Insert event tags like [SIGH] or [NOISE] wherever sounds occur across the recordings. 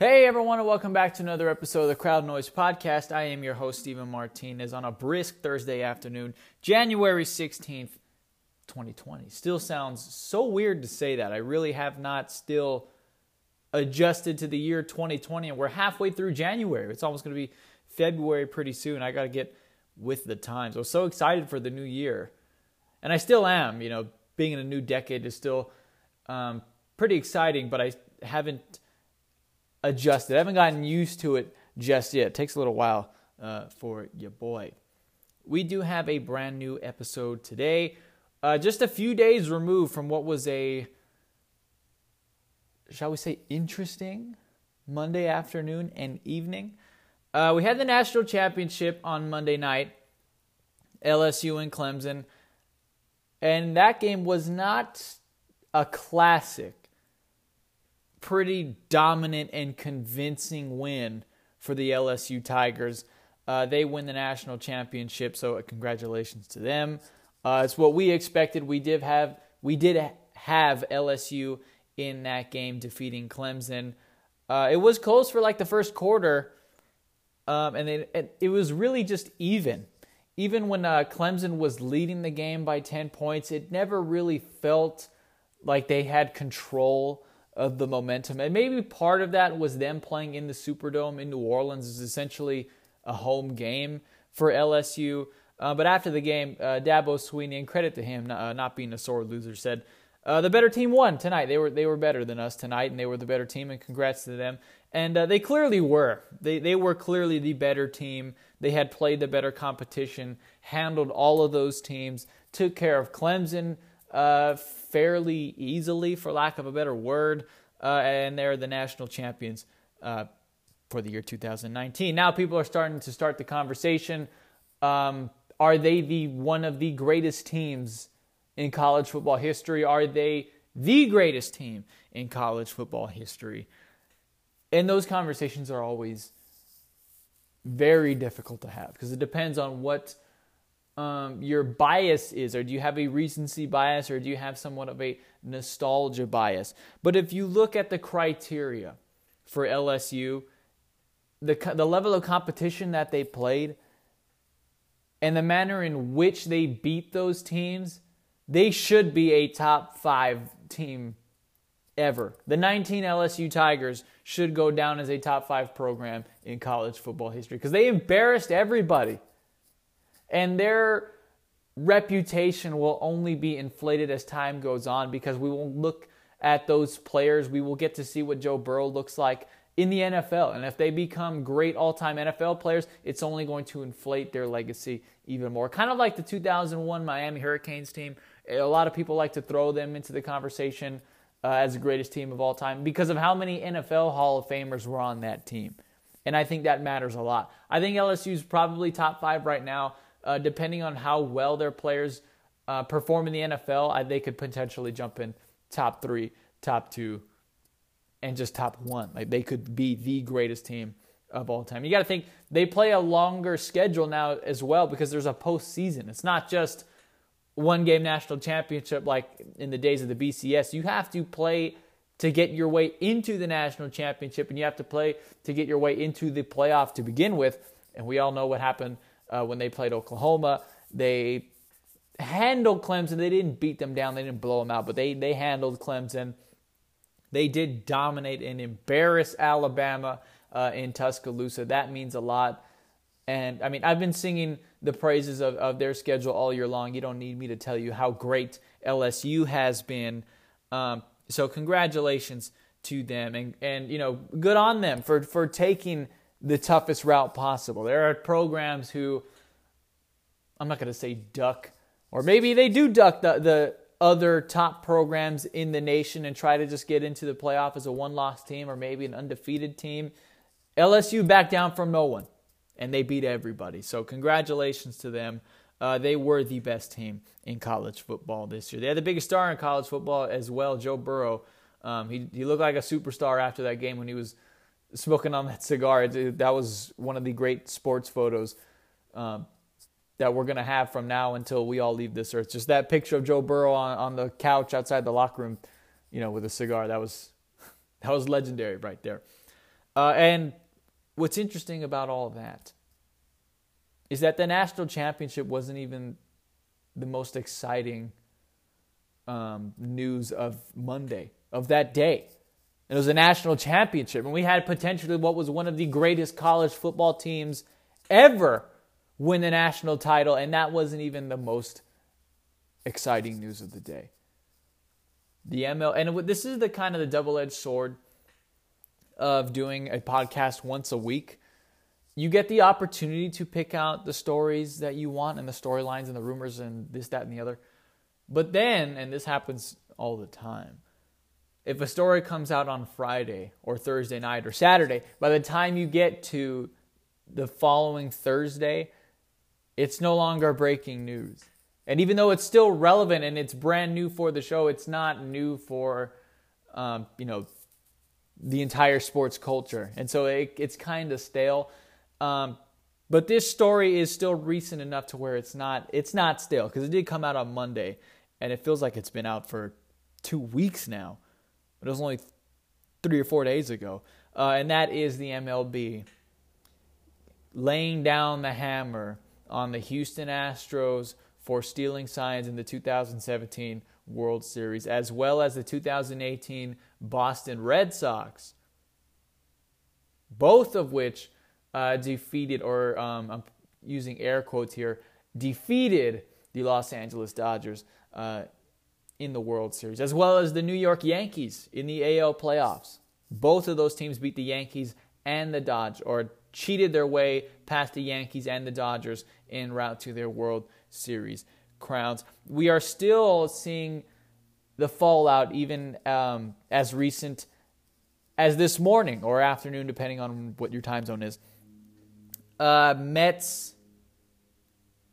Hey everyone, and welcome back to another episode of the Crowd Noise Podcast. I am your host, Stephen Martinez, on a brisk Thursday afternoon, January 16th, 2020. Still sounds so weird to say that. I really have not still adjusted to the year 2020, and we're halfway through January. It's almost going to be February pretty soon. I got to get with the times. I was so excited for the new year, and I still am. You know, being in a new decade is still um, pretty exciting, but I haven't adjusted. I haven't gotten used to it just yet. It takes a little while uh, for your boy. We do have a brand new episode today, uh, just a few days removed from what was a, shall we say, interesting Monday afternoon and evening. Uh, we had the national championship on Monday night, LSU and Clemson, and that game was not a classic pretty dominant and convincing win for the LSU Tigers. Uh, they win the national championship, so uh, congratulations to them. Uh, it's what we expected. We did have we did have LSU in that game defeating Clemson. Uh, it was close for like the first quarter, um, and it, it, was really just even. Even when uh, Clemson was leading the game by ten points, it never really felt like they had control of the momentum. And maybe part of that was them playing in the Superdome in New Orleans is essentially a home game for LSU. Uh, but after the game, uh, Dabo Swinney, and credit to him, uh, not being a sore loser, said uh, the better team won tonight. They were they were better than us tonight, and they were the better team. And congrats to them. And uh, they clearly were. They they were clearly the better team. They had played the better competition, handled all of those teams, took care of Clemson uh, fairly easily, for lack of a better word, uh, and they're the national champions uh, for the year 2019. Now people are starting to start the conversation. Um, are they the one of the greatest teams in college football history? Are they the greatest team in college football history? And those conversations are always very difficult to have because it depends on what um, your bias is, or do you have a recency bias, or do you have somewhat of a nostalgia bias? But if you look at the criteria for LSU, the the level of competition that they played, and the manner in which they beat those teams, they should be a top five team ever. The 19 LSU Tigers should go down as a top five program in college football history because they embarrassed everybody and their reputation will only be inflated as time goes on because we will look at those players. We will get to see what Joe Burrow looks like in the NFL. And if they become great all time NFL players, it's only going to inflate their legacy even more. Kind of like the 2001 Miami Hurricanes team. A lot of people like to throw them into the conversation uh, as the greatest team of all time because of how many NFL Hall of Famers were on that team. And I think that matters a lot. I think LSU is probably top five right now uh, depending on how well their players uh, perform in the NFL, I, they could potentially jump in top three, top two, and just top one. Like they could be the greatest team of all time. You got to think they play a longer schedule now as well because there's a postseason. It's not just one game national championship like in the days of the BCS. You have to play to get your way into the national championship, and you have to play to get your way into the playoff to begin with. And we all know what happened uh, when they played Oklahoma. They handled Clemson. They didn't beat them down. They didn't blow them out, but they they handled Clemson. They did dominate and embarrass Alabama uh, in Tuscaloosa. That means a lot. And I mean, I've been singing the praises of, of their schedule all year long. You don't need me to tell you how great LSU has been. Um, so congratulations to them, and and you know, good on them for for taking the toughest route possible. There are programs who, I'm not going to say duck, or maybe they do duck the, the other top programs in the nation and try to just get into the playoff as a one loss team or maybe an undefeated team. LSU backed down from no one and they beat everybody. So, congratulations to them. Uh, they were the best team in college football this year. They had the biggest star in college football as well, Joe Burrow. Um, he, he looked like a superstar after that game when he was smoking on that [LAUGHS] cigar. That was one of the great sports photos um, that we're going to have from now until we all leave this earth. Just that picture of Joe Burrow on, on the couch outside the locker room, you know, with a cigar. That was [LAUGHS] that was legendary right there. Uh, and what's interesting about all that is that the national championship wasn't even the most exciting um, news of Monday, of that day. It was a national championship, and we had potentially what was one of the greatest college football teams ever win the national title, and that wasn't even the most exciting news of the day. The ML, and this is the kind of the double edged sword of doing a podcast once a week. You get the opportunity to pick out the stories that you want and the storylines and the rumors and this, that, and the other. But then, and this happens all the time, if a story comes out on Friday or Thursday night or Saturday, by the time you get to the following Thursday, it's no longer breaking news. And even though it's still relevant and it's brand new for the show, it's not new for, um, you know, the entire sports culture. And so it, it's kind of stale. Um, but this story is still recent enough to where it's not it's not stale because it did come out on Monday, and it feels like it's been out for two weeks now. But it was only three or four days ago, uh, and that is the MLB laying down the hammer on the Houston Astros for stealing signs in the 2017 World Series, as well as the 2018 Boston Red Sox, both of which uh, defeated, or um, I'm using air quotes here, defeated the Los Angeles Dodgers uh, in the World Series, as well as the New York Yankees in the AL playoffs. Both of those teams beat the Yankees and the Dodgers, or cheated their way past the Yankees and the Dodgers en route to their World Series crowns. We are still seeing the fallout even um, as recent as this morning or afternoon, depending on what your time zone is. Uh, Mets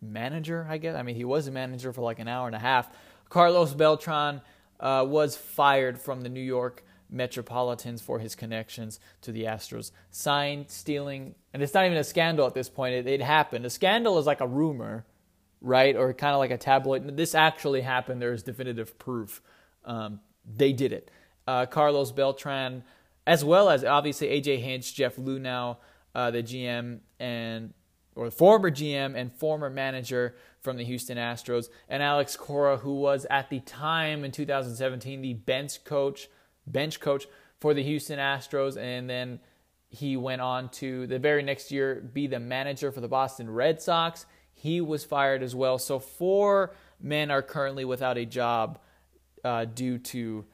manager, I guess. I mean, he was a manager for like an hour and a half. Carlos Beltran uh, was fired from the New York Metropolitans for his connections to the Astros. Sign stealing, and it's not even a scandal at this point. It, it happened. A scandal is like a rumor, right? Or kind of like a tabloid. This actually happened. There is definitive proof. Um, they did it. Uh, Carlos Beltran, as well as obviously AJ Hinch, Jeff Luhnow, uh, the GM and or former GM and former manager from the Houston Astros, and Alex Cora, who was at the time in 2017 the bench coach bench coach for the Houston Astros, and then he went on to the very next year be the manager for the Boston Red Sox. He was fired as well. So four men are currently without a job uh, due to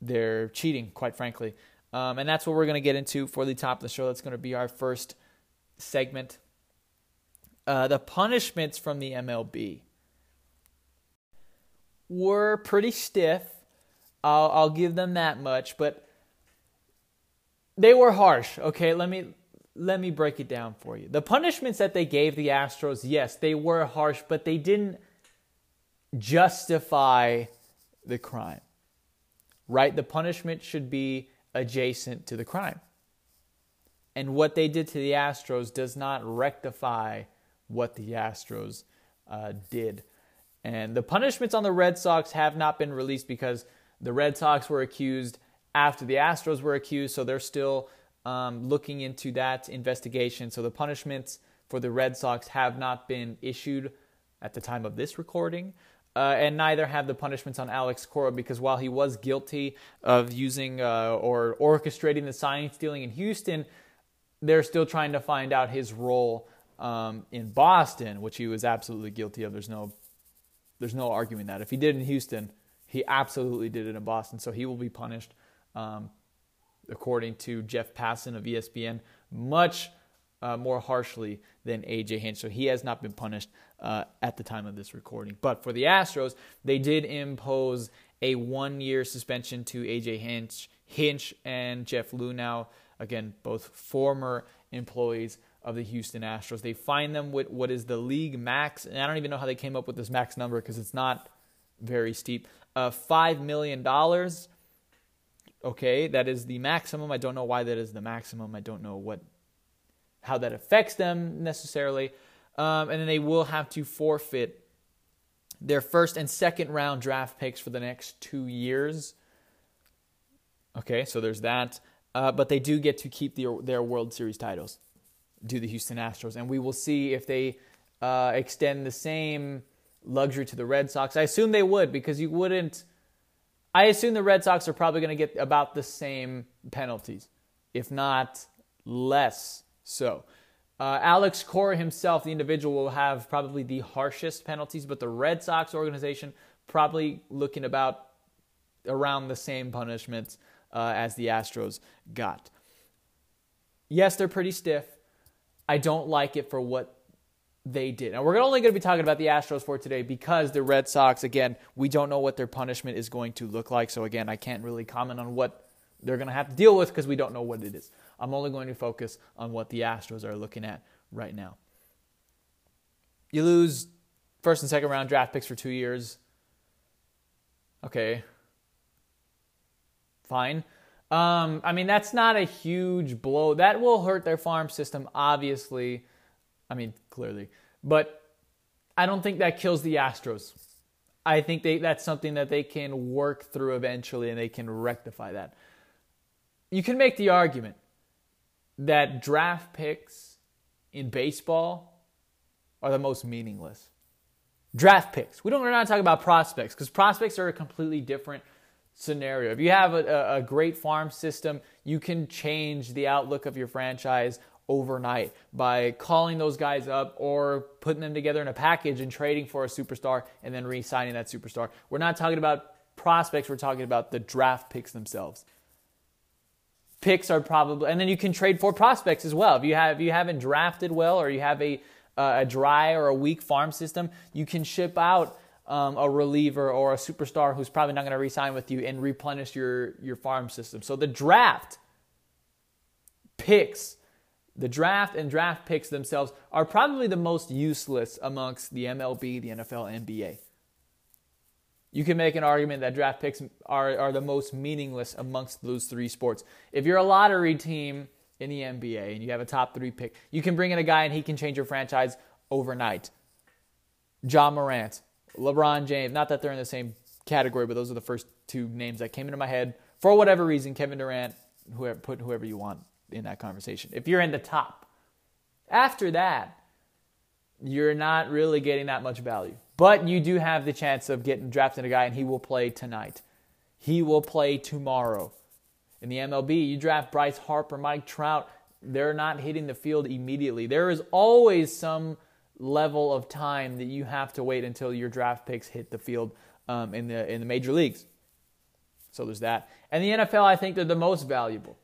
their cheating, quite frankly. Um, and that's what we're going to get into for the top of the show. That's going to be our first segment. Uh, the punishments from the MLB were pretty stiff I'll, I'll give them that much, but they were harsh. Okay, let me let me break it down for you. The punishments that they gave the Astros, yes, they were harsh, but they didn't justify the crime. Right? The punishment should be adjacent to the crime. And what they did to the Astros does not rectify what the Astros uh, did. And the punishments on the Red Sox have not been released because the Red Sox were accused after the Astros were accused, so they're still um, looking into that investigation. So the punishments for the Red Sox have not been issued at the time of this recording. Uh, and neither have the punishments on Alex Cora because while he was guilty of using uh, or orchestrating the sign stealing in Houston, they're still trying to find out his role um, in Boston, which he was absolutely guilty of. There's no, there's no arguing that if he did in Houston, he absolutely did it in Boston, so he will be punished, um, according to Jeff Passan of ESPN, much uh, more harshly than AJ Hinch. So he has not been punished uh, at the time of this recording. But for the Astros, they did impose a one-year suspension to AJ Hinch, Hinch and Jeff Luhnow. Again, both former employees of the Houston Astros. They find them with what is the league max, and I don't even know how they came up with this max number because it's not very steep of $5 million. Okay, that is the maximum. I don't know why that is the maximum. I don't know what how that affects them necessarily. Um, and then they will have to forfeit their first and second round draft picks for the next two years. Okay, so there's that. uh, but they do get to keep the, their World Series titles, do the Houston Astros, and we will see if they uh, extend the same luxury to the Red Sox. I assume they would because you wouldn't. I assume the Red Sox are probably going to get about the same penalties, if not less so. Uh, Alex Cora himself, the individual, will have probably the harshest penalties, but the Red Sox organization probably looking about around the same punishments uh, as the Astros got. Yes, they're pretty stiff. I don't like it for what they did. Now, we're only going to be talking about the Astros for today because the Red Sox, again, we don't know what their punishment is going to look like. So, again, I can't really comment on what they're going to have to deal with because we don't know what it is. I'm only going to focus on what the Astros are looking at right now. You lose first and second round draft picks for two years. Okay. Fine. Um, I mean, that's not a huge blow. That will hurt their farm system, obviously. I mean, clearly. But I don't think that kills the Astros. I think they, that's something that they can work through eventually and they can rectify that. You can make the argument that draft picks in baseball are the most meaningless. Draft picks. We don't, we're not talking about prospects because prospects are a completely different scenario. If you have a, a, great farm system, you can change the outlook of your franchise overnight by calling those guys up or putting them together in a package and trading for a superstar and then re signing that superstar. We're not talking about prospects, we're talking about the draft picks themselves. Picks are probably, and then you can trade for prospects as well. If you have, if you haven't drafted well, or you have a uh, a dry or a weak farm system, you can ship out um, a reliever or a superstar who's probably not going to re-sign with you and replenish your your farm system. So the draft picks, the draft and draft picks themselves are probably the most useless amongst the MLB, the NFL, NBA. You can make an argument that draft picks are, are the most meaningless amongst those three sports. If you're a lottery team in the NBA and you have a top three pick, you can bring in a guy and he can change your franchise overnight. Ja Morant, LeBron James, not that they're in the same category, but those are the first two names that came into my head. For whatever reason, Kevin Durant, whoever, put whoever you want in that conversation. If you're in the top, after that, you're not really getting that much value. But you do have the chance of getting drafted a guy, and he will play tonight. He will play tomorrow. In the MLB, you draft Bryce Harper, Mike Trout, they're not hitting the field immediately. There is always some level of time that you have to wait until your draft picks hit the field um, in the in the major leagues. So there's that. And the NFL, I think they're the most valuable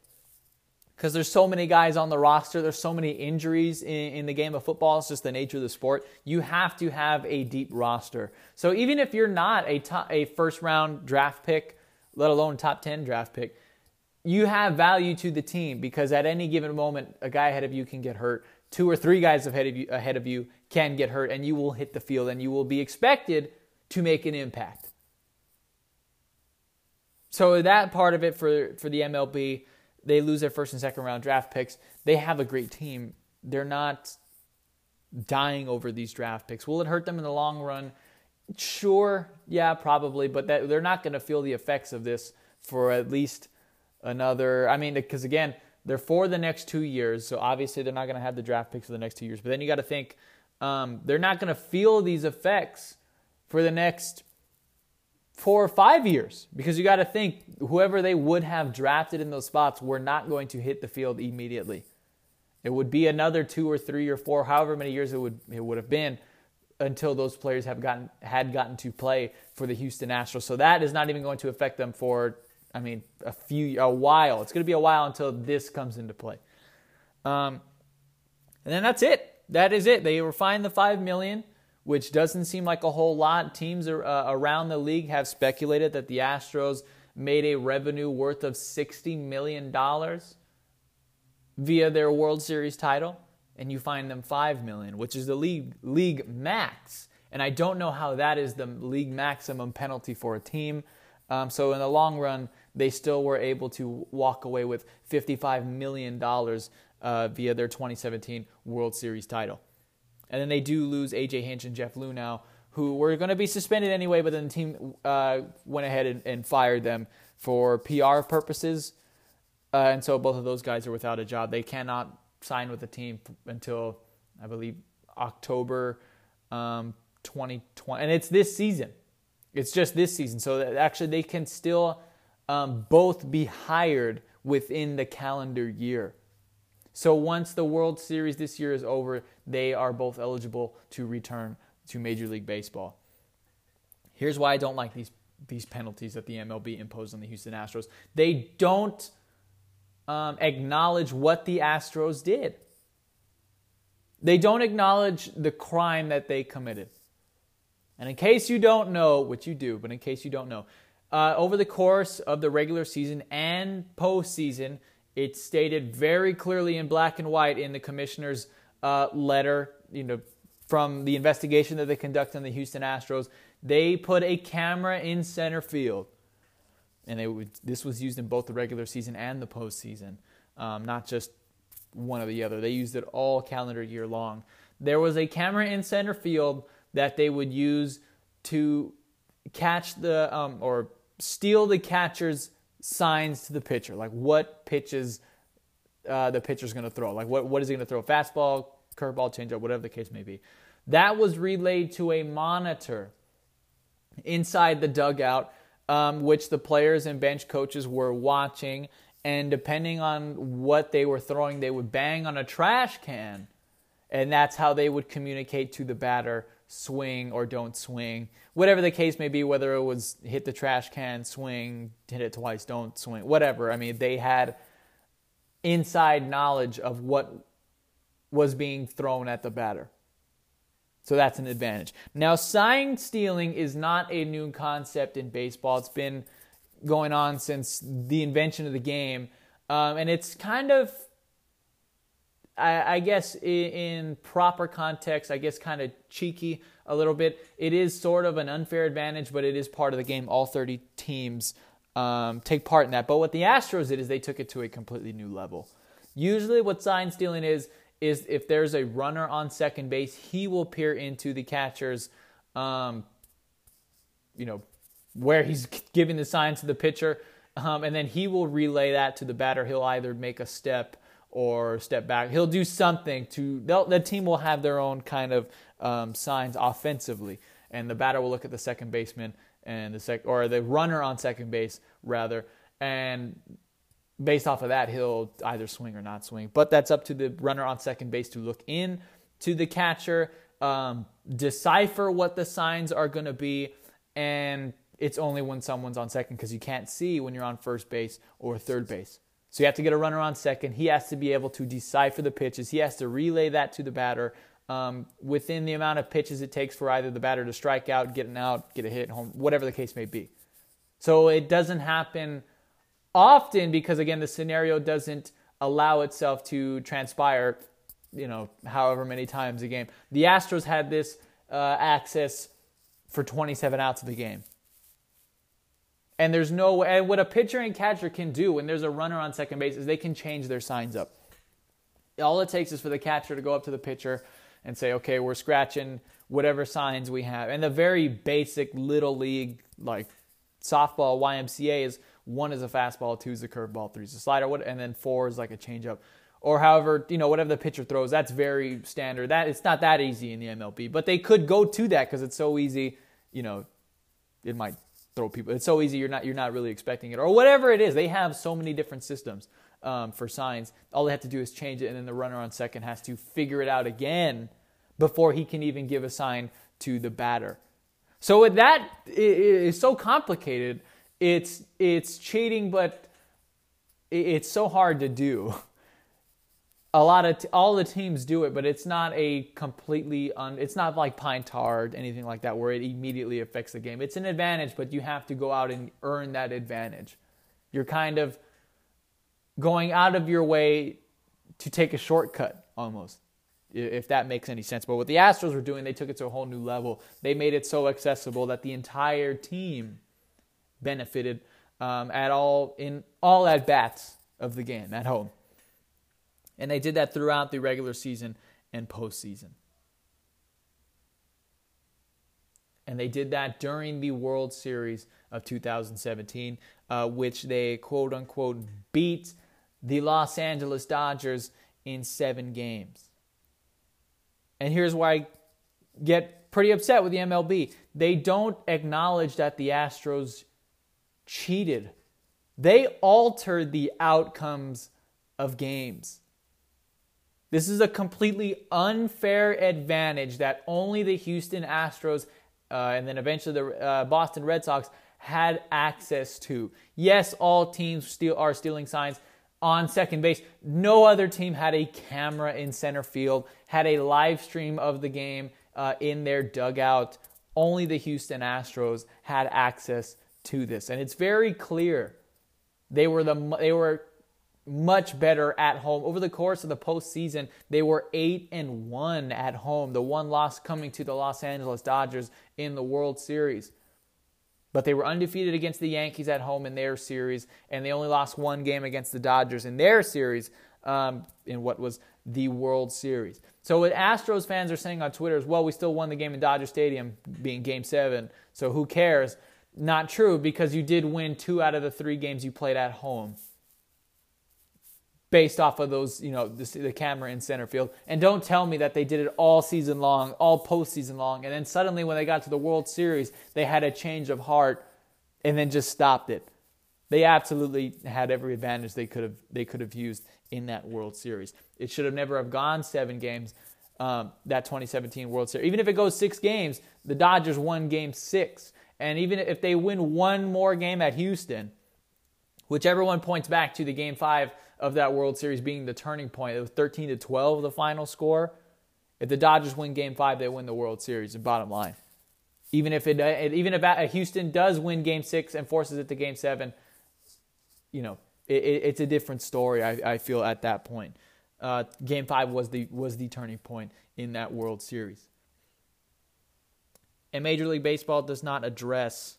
because there's so many guys on the roster. There's so many injuries in, in, the game of football. It's just the nature of the sport. You have to have a deep roster. So even if you're not a top, a first round draft pick, let alone top ten draft pick, you have value to the team because at any given moment, a guy ahead of you can get hurt two or three guys ahead of you, ahead of you can get hurt, and you will hit the field and you will be expected to make an impact. So that part of it for, for the MLB, they lose their first and second round draft picks. They have a great team. They're not dying over these draft picks. Will it hurt them in the long run? Sure, yeah, probably, but that, they're not going to feel the effects of this for at least another. I mean, because again, they're for the next two years, so obviously they're not going to have the draft picks for the next two years. But then you got to think um, they're not going to feel these effects for the next four or five years because you got to think whoever they would have drafted in those spots were not going to hit the field immediately. It would be another two or three or four, however many years it would it would have been until those players have gotten had gotten to play for the Houston Astros. So that is not even going to affect them for I mean, a few, a while. It's going to be a while until this comes into play. Um, and then that's it. That is it. They were fined the five million, which doesn't seem like a whole lot. Teams are, uh, around the league have speculated that the Astros made a revenue worth of sixty million dollars via their World Series title, and you find them five million, which is the league league max. And I don't know how that is the league maximum penalty for a team. Um, so in the long run, they still were able to walk away with $55 million uh, via their 2017 World Series title. And then they do lose AJ Hinch and Jeff Luhnow, who were going to be suspended anyway, but then the team uh, went ahead and, and, fired them for PR purposes. uh, and so both of those guys are without a job. They cannot sign with the team until I believe October um, 2020, and it's this season. It's just this season, so actually they can still um, both be hired within the calendar year. So once the World Series this year is over, they are both eligible to return to Major League Baseball. Here's why I don't like these these penalties that the MLB imposed on the Houston Astros. They don't um, acknowledge what the Astros did. They don't acknowledge the crime that they committed. And in case you don't know, which you do, but in case you don't know, uh, over the course of the regular season and postseason, it's stated very clearly in black and white in the commissioner's uh, letter, you know, from the investigation that they conducted on the Houston Astros. They put a camera in center field, and they would, this was used in both the regular season and the postseason, um, not just one or the other. They used it all calendar year long. There was a camera in center field that they would use to catch the um, or steal the catcher's signs to the pitcher, like what pitches uh, the pitcher's going to throw, like what what is he going to throw, fastball, curveball, changeup, whatever the case may be. That was relayed to a monitor inside the dugout, um, which the players and bench coaches were watching. And depending on what they were throwing, they would bang on a trash can. And that's how they would communicate to the batter swing or don't swing, whatever the case may be, whether it was hit the trash can, swing, hit it twice, don't swing, whatever. I mean, they had inside knowledge of what was being thrown at the batter. So that's an advantage. Now, sign stealing is not a new concept in baseball. It's been going on since the invention of the game. Um, and it's kind of I, I guess in, in proper context, I guess kind of cheeky a little bit. It is sort of an unfair advantage, but it is part of the game. All 30 teams um, take part in that. But what the Astros did is they took it to a completely new level. Usually, what sign stealing is is if there's a runner on second base, he will peer into the catcher's, um, you know, where he's giving the sign to the pitcher, um, and then he will relay that to the batter. He'll either make a step or step back. He'll do something to the team will have their own kind of um, signs offensively, and the batter will look at the second baseman and the sec or the runner on second base rather, and based off of that, he'll either swing or not swing. But that's up to the runner on second base to look in to the catcher, um, decipher what the signs are going to be, and it's only when someone's on second because you can't see when you're on first base or third base. So you have to get a runner on second. He has to be able to decipher the pitches. He has to relay that to the batter um, within the amount of pitches it takes for either the batter to strike out, get an out, get a hit, home, whatever the case may be. So it doesn't happen often because again the scenario doesn't allow itself to transpire, you know, however many times a game. The Astros had this uh, access for 27 outs of the game. And there's no and what a pitcher and catcher can do when there's a runner on second base is they can change their signs up. All it takes is for the catcher to go up to the pitcher and say, "Okay, we're scratching whatever signs we have." And the very basic little league like softball YMCA is one is a fastball, two is a curveball, three is a slider, and then four is like a changeup or however you know whatever the pitcher throws that's very standard that it's not that easy in the mlb but they could go to that because it's so easy you know it might throw people. It's so easy. You're not you're not really expecting it, or whatever it is. They have so many different systems um, for signs. All they have to do is change it, and then the runner on second has to figure it out again before he can even give a sign to the batter. So with that is so complicated. It's it's cheating, but it's so hard to do. [LAUGHS] a lot of t- all the teams do it, but it's not a completely un, it's not like pine tar or anything like that where it immediately affects the game. It's an advantage, but you have to go out and earn that advantage. You're kind of going out of your way to take a shortcut almost. If that makes any sense. But what the Astros were doing, they took it to a whole new level. They made it so accessible that the entire team benefited um, at all in all at bats of the game at home. And they did that throughout the regular season and postseason. And they did that during the World Series of 2017, uh, which they quote unquote beat the Los Angeles Dodgers in seven games. And here's why I get pretty upset with the MLB. They don't acknowledge that the Astros cheated, they altered the outcomes of games. This is a completely unfair advantage that only the Houston Astros uh, and then eventually the uh, Boston Red Sox had access to. Yes, all teams still are stealing signs on second base. No other team had a camera in center field, had a live stream of the game uh, in their dugout. Only the Houston Astros had access to this, and it's very clear they were the they were much better at home over the course of the postseason. They were eight and one at home. The one loss coming to the Los Angeles Dodgers in the World Series. But they were undefeated against the Yankees at home in their series, and they only lost one game against the Dodgers in their series um, in what was the World Series. So what Astros fans are saying on Twitter is, well, we still won the game in Dodger Stadium, being Game Seven. So who cares? Not true because you did win two out of the three games you played at home based off of those, you know, the, the, camera in center field. And don't tell me that they did it all season long, all postseason long, and then suddenly when they got to the World Series, they had a change of heart and then just stopped it. They absolutely had every advantage they could have they could have used in that World Series. It should have never have gone seven games. Um, that 2017 World Series. Even if it goes six games, the Dodgers won Game Six, and even if they win one more game at Houston, whichever one points back to the Game Five of that World Series being the turning point. It was 13 to 12 the final score. If the Dodgers win Game Five, they win the World Series. The bottom line, even if it even if Houston does win Game Six and forces it to Game Seven, you know it, it, it's a different story. I, I feel at that point, uh, Game Five was the was the turning point in that World Series. And Major League Baseball does not address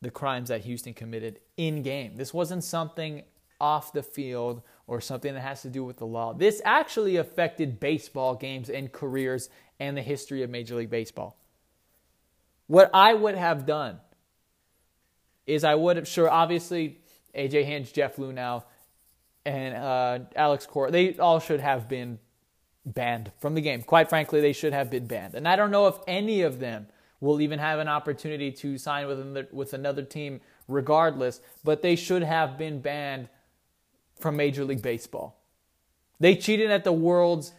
the crimes that Houston committed in game. This wasn't something off the field or something that has to do with the law. This actually affected baseball games and careers and the history of Major League Baseball. What I would have done is I would have, sure, obviously, AJ Hinch, Jeff Luhnow, and uh, Alex Cora, they all should have been banned from the game. Quite frankly, they should have been banned. And I don't know if any of them will even have an opportunity to sign with another, with another team regardless, but they should have been banned from Major League Baseball. They cheated at the world's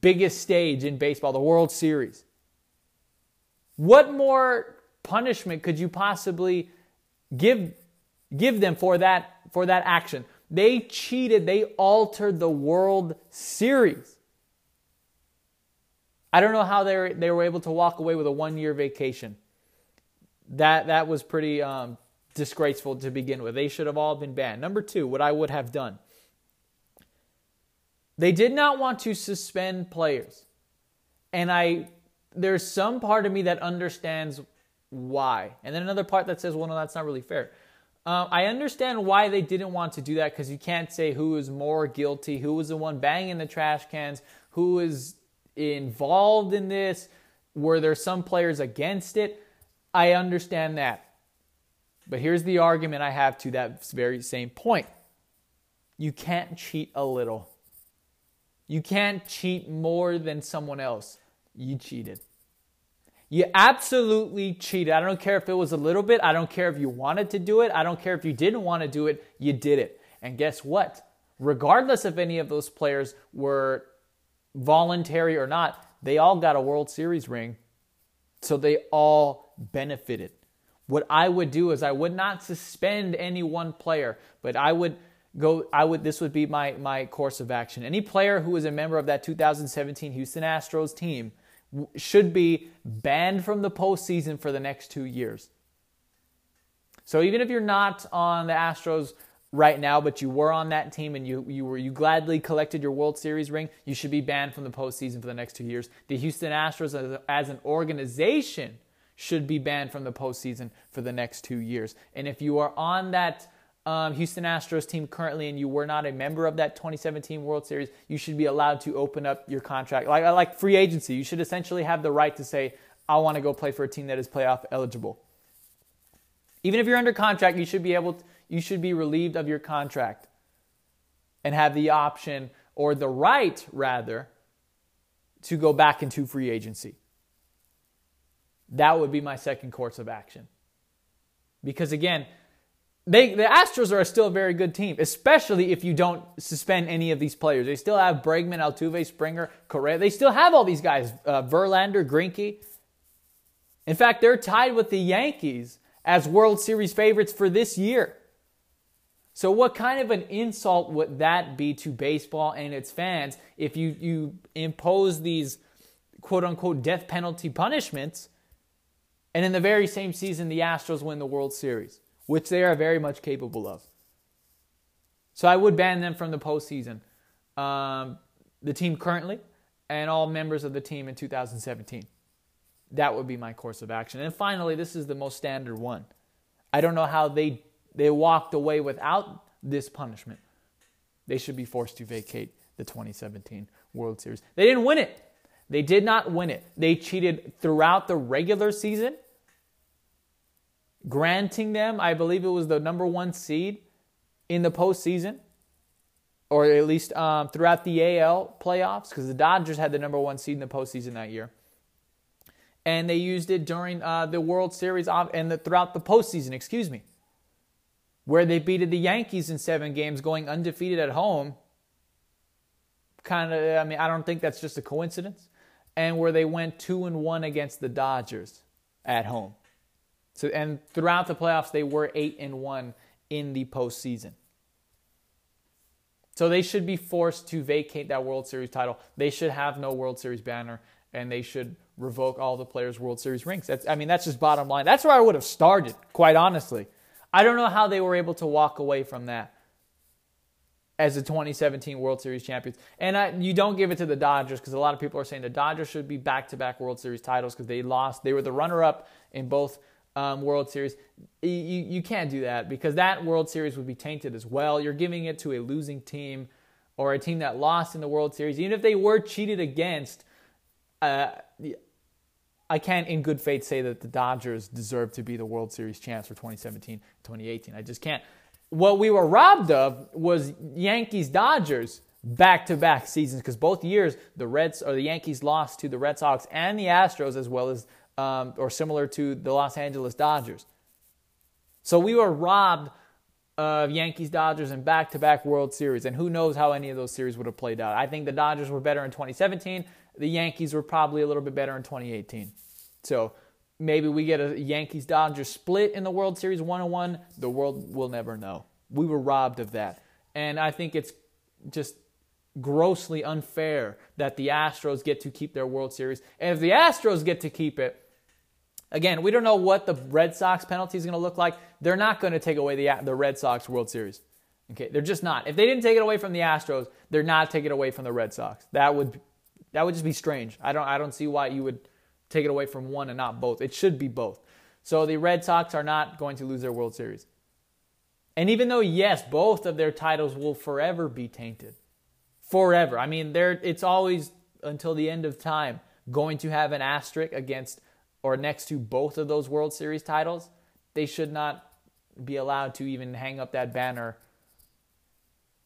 biggest stage in baseball, the World Series. What more punishment could you possibly give give them for that for that action? They cheated, they altered the World Series. I don't know how they were, they were able to walk away with a one year vacation. That that was pretty um, disgraceful to begin with. They should have all been banned. Number two, what I would have done. They did not want to suspend players. And I there's some part of me that understands why. And then another part that says, well, no, that's not really fair. Uh, I understand why they didn't want to do that because you can't say who is more guilty, who was the one banging the trash cans, who is involved in this, were there some players against it. I understand that. But here's the argument I have to that very same point you can't cheat a little. You can't cheat more than someone else. You cheated. You absolutely cheated. I don't care if it was a little bit. I don't care if you wanted to do it. I don't care if you didn't want to do it. You did it. And guess what? Regardless if any of those players were voluntary or not, they all got a World Series ring. So they all benefited. What I would do is I would not suspend any one player, but I would go I would this would be my my course of action. Any player who is a member of that 2017 Houston Astros team should be banned from the postseason for the next 2 years. So even if you're not on the Astros right now, but you were on that team and you you were you gladly collected your World Series ring, you should be banned from the postseason for the next two years. The Houston Astros as, as an organization should be banned from the postseason for the next two years. And if you are on that um, Houston Astros team currently and you were not a member of that 2017 World Series, you should be allowed to open up your contract. Like, like free agency, you should essentially have the right to say, I want to go play for a team that is playoff eligible. Even if you're under contract, you should be able to, you should be relieved of your contract and have the option or the right, rather, to go back into free agency. That would be my second course of action. Because again, they, the Astros are still a very good team, especially if you don't suspend any of these players. They still have Bregman, Altuve, Springer, Correa. They still have all these guys, uh, Verlander, Greinke. In fact, they're tied with the Yankees as World Series favorites for this year. So, what kind of an insult would that be to baseball and its fans if you, you impose these quote unquote death penalty punishments and in the very same season the Astros win the World Series, which they are very much capable of? So, I would ban them from the postseason. Um, the team currently and all members of the team in 2017. That would be my course of action. And finally, this is the most standard one. I don't know how they they walked away without this punishment. They should be forced to vacate the 2017 World Series. They didn't win it. They did not win it. They cheated throughout the regular season, granting them, I believe it was the number one seed in the postseason, or at least um, throughout the AL playoffs, because the Dodgers had the number one seed in the postseason that year. And they used it during uh, the World Series and the, throughout the postseason, excuse me where they beat the Yankees in seven games, going undefeated at home. Kind of, I mean, I don't think that's just a coincidence. And where they went two and one against the Dodgers at home. So, and throughout the playoffs, they were eight and one in the postseason. So they should be forced to vacate that World Series title. They should have no World Series banner, and they should revoke all the players' World Series rings. That's, I mean, that's just bottom line. That's where I would have started, quite honestly. I don't know how they were able to walk away from that as the 2017 World Series champions. And I, you don't give it to the Dodgers because a lot of people are saying the Dodgers should be back to back World Series titles because they lost. They were the runner up in both um, World Series. You, you can't do that because that World Series would be tainted as well. You're giving it to a losing team or a team that lost in the World Series. Even if they were cheated against, uh, I can't, in good faith, say that the Dodgers deserve to be the World Series champs for 2017, 2018. I just can't. What we were robbed of was Yankees Dodgers back to back seasons because both years the Reds or the Yankees lost to the Red Sox and the Astros as well as um, or similar to the Los Angeles Dodgers. So we were robbed of Yankees Dodgers and back to back World Series, and who knows how any of those series would have played out. I think the Dodgers were better in 2017. The Yankees were probably a little bit better in 2018. So maybe we get a Yankees Dodgers split in the World Series 101. The world will never know. We were robbed of that. And I think it's just grossly unfair that the Astros get to keep their World Series. And if the Astros get to keep it, again, we don't know what the Red Sox penalty is going to look like. They're not going to take away the, the Red Sox World Series. Okay, they're just not. If they didn't take it away from the Astros, they're not taking it away from the Red Sox. That would that would just be strange. I don't I don't see why you would take it away from one and not both. It should be both. So the Red Sox are not going to lose their World Series. And even though yes, both of their titles will forever be tainted. Forever. I mean, it's always until the end of time going to have an asterisk against or next to both of those World Series titles. They should not be allowed to even hang up that banner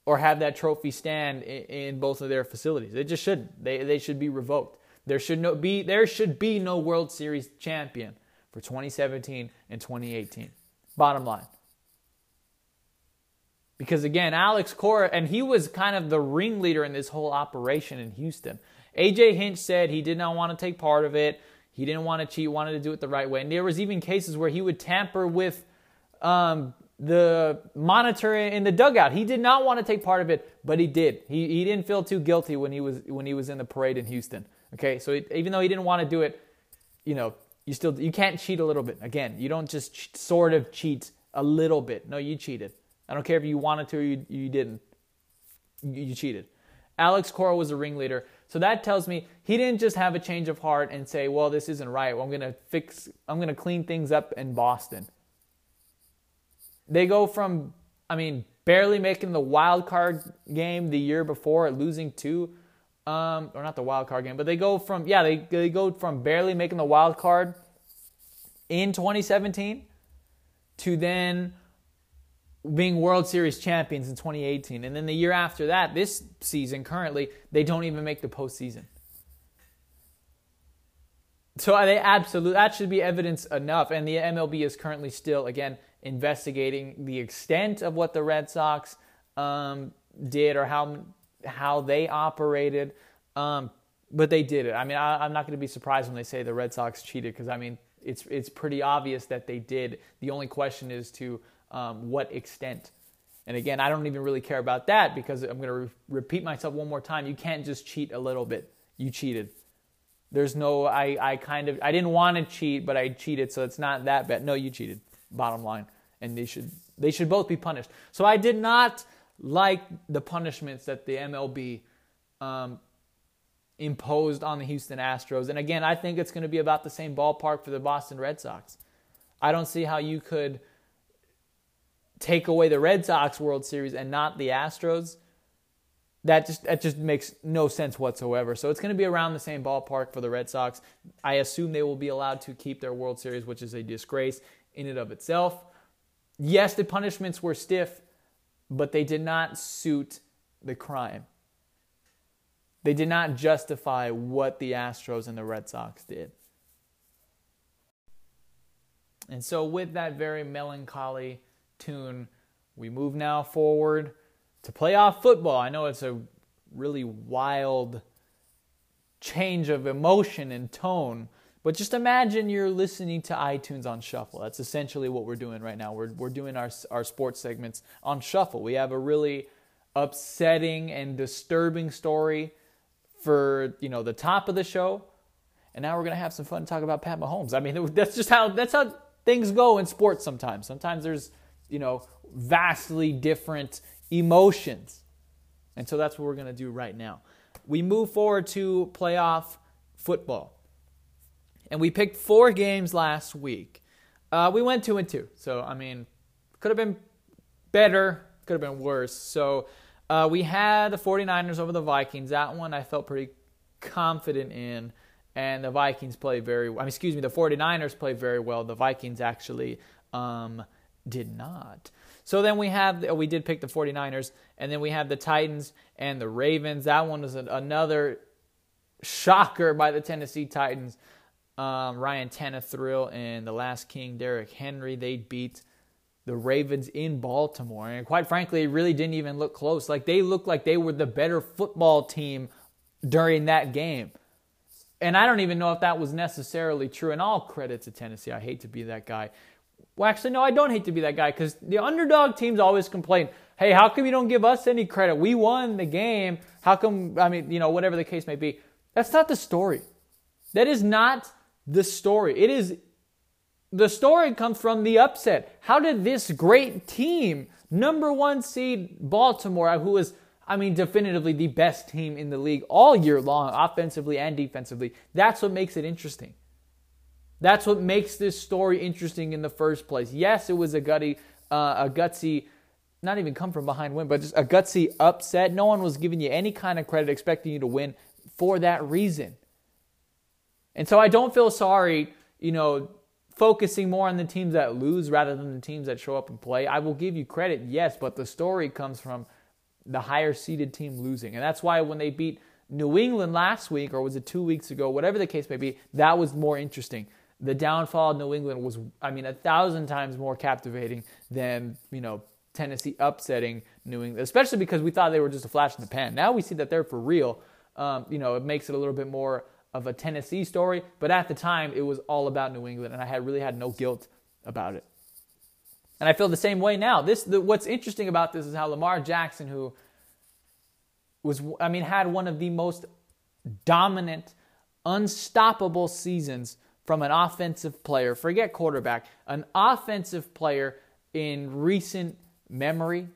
or have that trophy stand in, in both of their facilities. They just shouldn't. They, they should be revoked. There should no be there should be no World Series champion for 2017 and 2018. Bottom line. Because again, Alex Cora, and he was kind of the ringleader in this whole operation in Houston. AJ Hinch said he did not want to take part of it. He didn't want to cheat, wanted to do it the right way. And there was even cases where he would tamper with um, the monitor in the dugout. He did not want to take part of it, but he did. He, he didn't feel too guilty when he was when he was in the parade in Houston. Okay, so it, even though he didn't want to do it, you know, you still you can't cheat a little bit. Again, you don't just sort of cheat a little bit. No, you cheated. I don't care if you wanted to or you, you didn't. You, you cheated. Alex Cora was a ringleader. So that tells me he didn't just have a change of heart and say, "Well, this isn't right. Well, I'm going to fix I'm going to clean things up in Boston." They go from I mean, barely making the wild card game the year before, losing two um, or not the wild card game, but they go from yeah they they go from barely making the wild card in 2017 to then being World Series champions in 2018. And then the year after that, this season currently, they don't even make the postseason. So they absolutely that should be evidence enough. And the MLB is currently still again investigating the extent of what the Red Sox um, did or how how they operated. Um, but they did it. I mean, I, am not going to be surprised when they say the Red Sox cheated because I mean it's it's pretty obvious that they did. The only question is to um, what extent. And again, I don't even really care about that because I'm going to re- repeat myself one more time. You can't just cheat a little bit. You cheated. There's no, I, I kind of, I didn't want to cheat, but I cheated, so it's not that bad. No, you cheated. Bottom line, and they should, they should both be punished. So I did not like the punishments that the MLB um, imposed on the Houston Astros. And again, I think it's going to be about the same ballpark for the Boston Red Sox. I don't see how you could take away the Red Sox World Series and not the Astros, that just that just makes no sense whatsoever. So it's going to be around the same ballpark for the Red Sox. I assume they will be allowed to keep their World Series, which is a disgrace in and of itself. Yes, the punishments were stiff, but they did not suit the crime. They did not justify what the Astros and the Red Sox did. And so, with that very melancholy tune. We move now forward to playoff football. I know it's a really wild change of emotion and tone, but just imagine you're listening to iTunes on shuffle. That's essentially what we're doing right now. We're, we're doing our, our sports segments on shuffle. We have a really upsetting and disturbing story for you know the top of the show and now we're going to have some fun talk about Pat Mahomes. I mean, [LAUGHS] that's just how that's how things go in sports sometimes. Sometimes there's you know, vastly different emotions. And so that's what we're going to do right now. We move forward to playoff football. And we picked four games last week. Uh, we went two and two. So, I mean, could have been better, could have been worse. So, uh, we had the 49ers over the Vikings. That one I felt pretty confident in. And the Vikings played very well. I mean, excuse me, the 49ers played very well. The Vikings actually um, did not. So then we have, we did pick the 49ers, and then we have the Titans and the Ravens. That one was another shocker by the Tennessee Titans. Um, Ryan Tannehill and the last king, Derrick Henry, they beat the Ravens in Baltimore. And quite frankly, it really didn't even look close. Like they looked like they were the better football team during that game. And I don't even know if that was necessarily true. And all credit to Tennessee. I hate to be that guy. Well, actually, no, I don't hate to be that guy because the underdog teams always complain, hey, how come you don't give us any credit? We won the game. How come, I mean, you know, whatever the case may be. That's not the story. That is not the story. It is, the story comes from the upset. How did this great team, number one seed Baltimore, who was, I mean, definitively the best team in the league all year long, offensively and defensively, that's what makes it interesting. That's what makes this story interesting in the first place. Yes, it was a gutty, uh, a gutsy, not even come from behind win, but just a gutsy upset. No one was giving you any kind of credit, expecting you to win for that reason. And so I don't feel sorry, you know, focusing more on the teams that lose rather than the teams that show up and play. I will give you credit, yes, but the story comes from the higher seeded team losing. And that's why when they beat New England last week, or was it two weeks ago, whatever the case may be, that was more interesting the downfall of New England was, I mean, a thousand times more captivating than, you know, Tennessee upsetting New England, especially because we thought they were just a flash in the pan. Now we see that they're for real. Um, you know, it makes it a little bit more of a Tennessee story, but at the time it was all about New England, and I had really had no guilt about it. And I feel the same way now. This, the, what's interesting about this is how Lamar Jackson, who was, I mean, had one of the most dominant, unstoppable seasons from an offensive player, forget quarterback, an offensive player in recent memory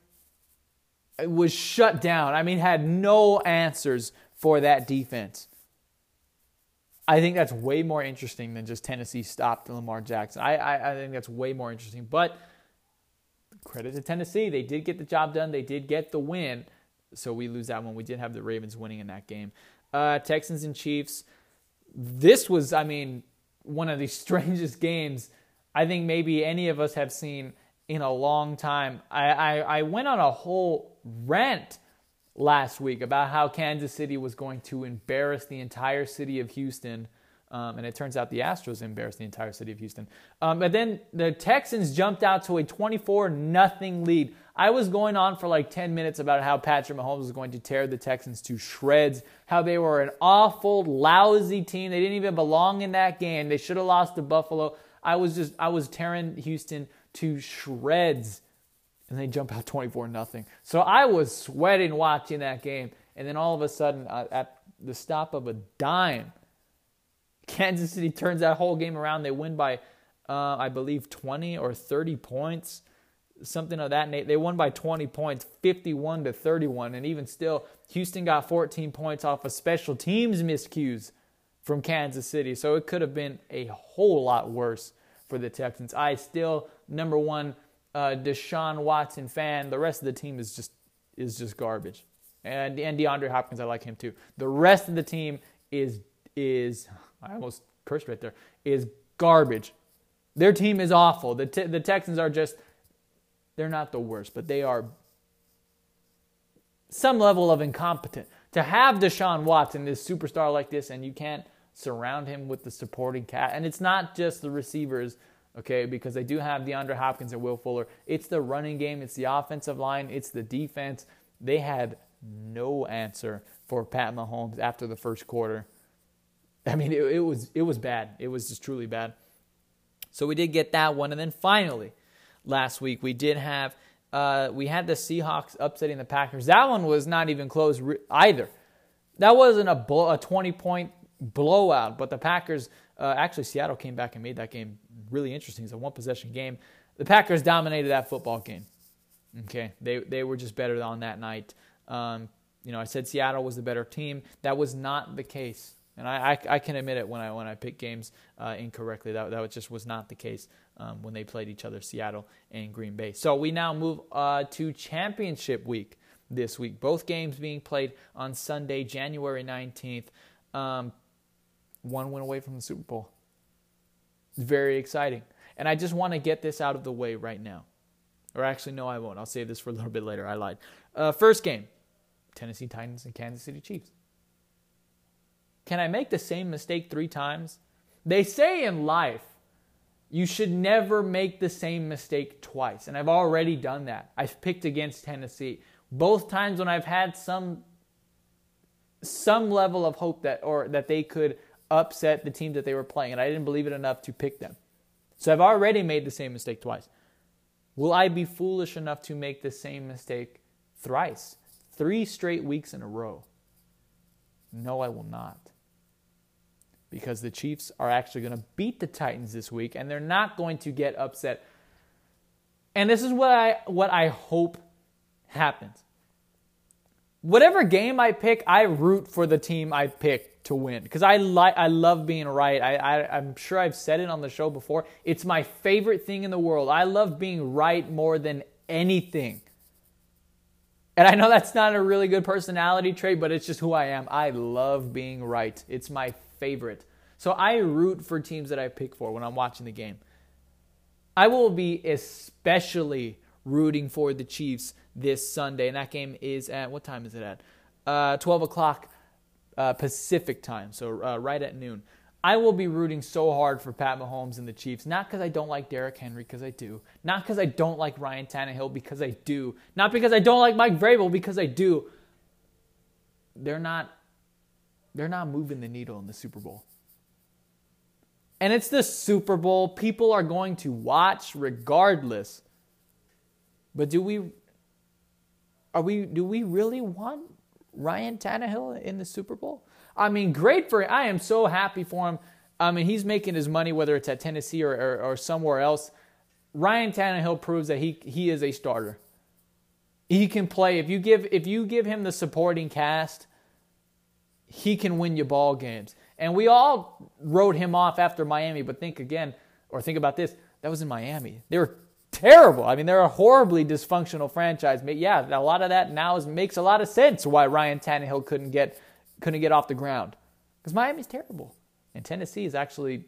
was shut down. I mean, had no answers for that defense. I think that's way more interesting than just Tennessee stopped Lamar Jackson. I, I, I think that's way more interesting. But credit to Tennessee. They did get the job done, they did get the win. So we lose that one. We did have the Ravens winning in that game. Uh, Texans and Chiefs. This was, I mean, one of the [LAUGHS] strangest games I think maybe any of us have seen in a long time. I, I, I went on a whole rant last week about how Kansas City was going to embarrass the entire city of Houston. Um, and it turns out the Astros embarrassed the entire city of Houston. Um, but then the Texans jumped out to a 24 nothing lead. I was going on for like 10 minutes about how Patrick Mahomes was going to tear the Texans to shreds, how they were an awful, lousy team. They didn't even belong in that game. They should have lost to Buffalo. I was just, I was tearing Houston to shreds and they jump out [LAUGHS] 24 nothing. So I was sweating watching that game. And then all of a sudden, uh, at the stop of a dime, Kansas City turns that whole game around. They win by, uh, I believe, 20 or 30 points, something of that. They won by 20 points, 51 to 31. And even still, Houston got 14 points off of special teams miscues from Kansas City. So it could have been a whole lot worse for the Texans. I still, number one, uh, Deshaun Watson fan. The rest of the team is just is just garbage. And and DeAndre Hopkins, I like him too. The rest of the team is is I almost cursed right there. Is garbage. Their team is awful. The te- the Texans are just they're not the worst, but they are some level of incompetent. To have Deshaun Watson, this superstar like this, and you can't surround him with the supporting cat. And it's not just the receivers okay? Because they do have DeAndre Hopkins and Will Fuller. It's the running game, it's the offensive line, it's the defense. They had no answer for Pat Mahomes after the first quarter. I mean, it, it was it was bad. It was just truly bad. So we did get that one, and then finally, last week we did have uh, we had the Seahawks upsetting the Packers. That one was not even close either. That wasn't a, a 20 point blowout, but the Packers uh, actually Seattle came back and made that game really interesting. It's a one possession game. The Packers dominated that football game. Okay, they they were just better on that night. Um, you know, I said Seattle was the better team. That was not the case, and I, I, I can admit it when I when I pick games uh, incorrectly. That that just was not the case um, when they played each other, Seattle and Green Bay. So we now move uh, to championship week this week. Both games being played on Sunday, January nineteenth. Um, one went away from the Super Bowl. It's very exciting. And I just want to get this out of the way right now. Or actually, no, I won't. I'll save this for a little bit later. I lied. Uh, first game Tennessee Titans and Kansas City Chiefs. Can I make the same mistake three times? They say in life, you should never make the same mistake twice. And I've already done that. I've picked against Tennessee. Both times when I've had some some level of hope that or that they could upset the team that they were playing, and I didn't believe it enough to pick them. So I've already made the same mistake twice. Will I be foolish enough to make the same mistake thrice, three straight weeks in a row? No, I will not. Because the Chiefs are actually going to beat the Titans this week, and they're not going to get upset. And this is what I what I hope happens. Whatever game I pick, I root for the team I pick to win because I like I love being right. I, I I'm sure I've said it on the show before. It's my favorite thing in the world. I love being right more than anything. And I know that's not a really good personality trait, but it's just who I am. I love being right. It's my favorite. So I root for teams that I pick for when I'm watching the game. I will be especially rooting for the Chiefs this Sunday, and that game is at what time is it at? Uh, 12 o'clock uh, Pacific time, so uh, right at noon. I will be rooting so hard for Pat Mahomes and the Chiefs, not because I don't like Derrick Henry, because I do. Not because I don't like Ryan Tannehill, because I do. Not because I don't like Mike Vrabel, because I do. They're not. They're not moving the needle in the Super Bowl. And it's the Super Bowl. People are going to watch regardless. But do we are we do we really want Ryan Tannehill in the Super Bowl. I mean, great for him. I am so happy for him. I mean, he's making his money whether it's at Tennessee or, or, or somewhere else. Ryan Tannehill proves that he he is a starter. He can play if you give if you give him the supporting cast, he can win you ball games. And we all wrote him off after Miami, but think again or think about this. That was in Miami. They were terrible. I mean, they're a horribly dysfunctional franchise. Yeah, a lot of that now is, makes a lot of sense why Ryan Tannehill couldn't get couldn't get off the ground because Miami's terrible and Tennessee is actually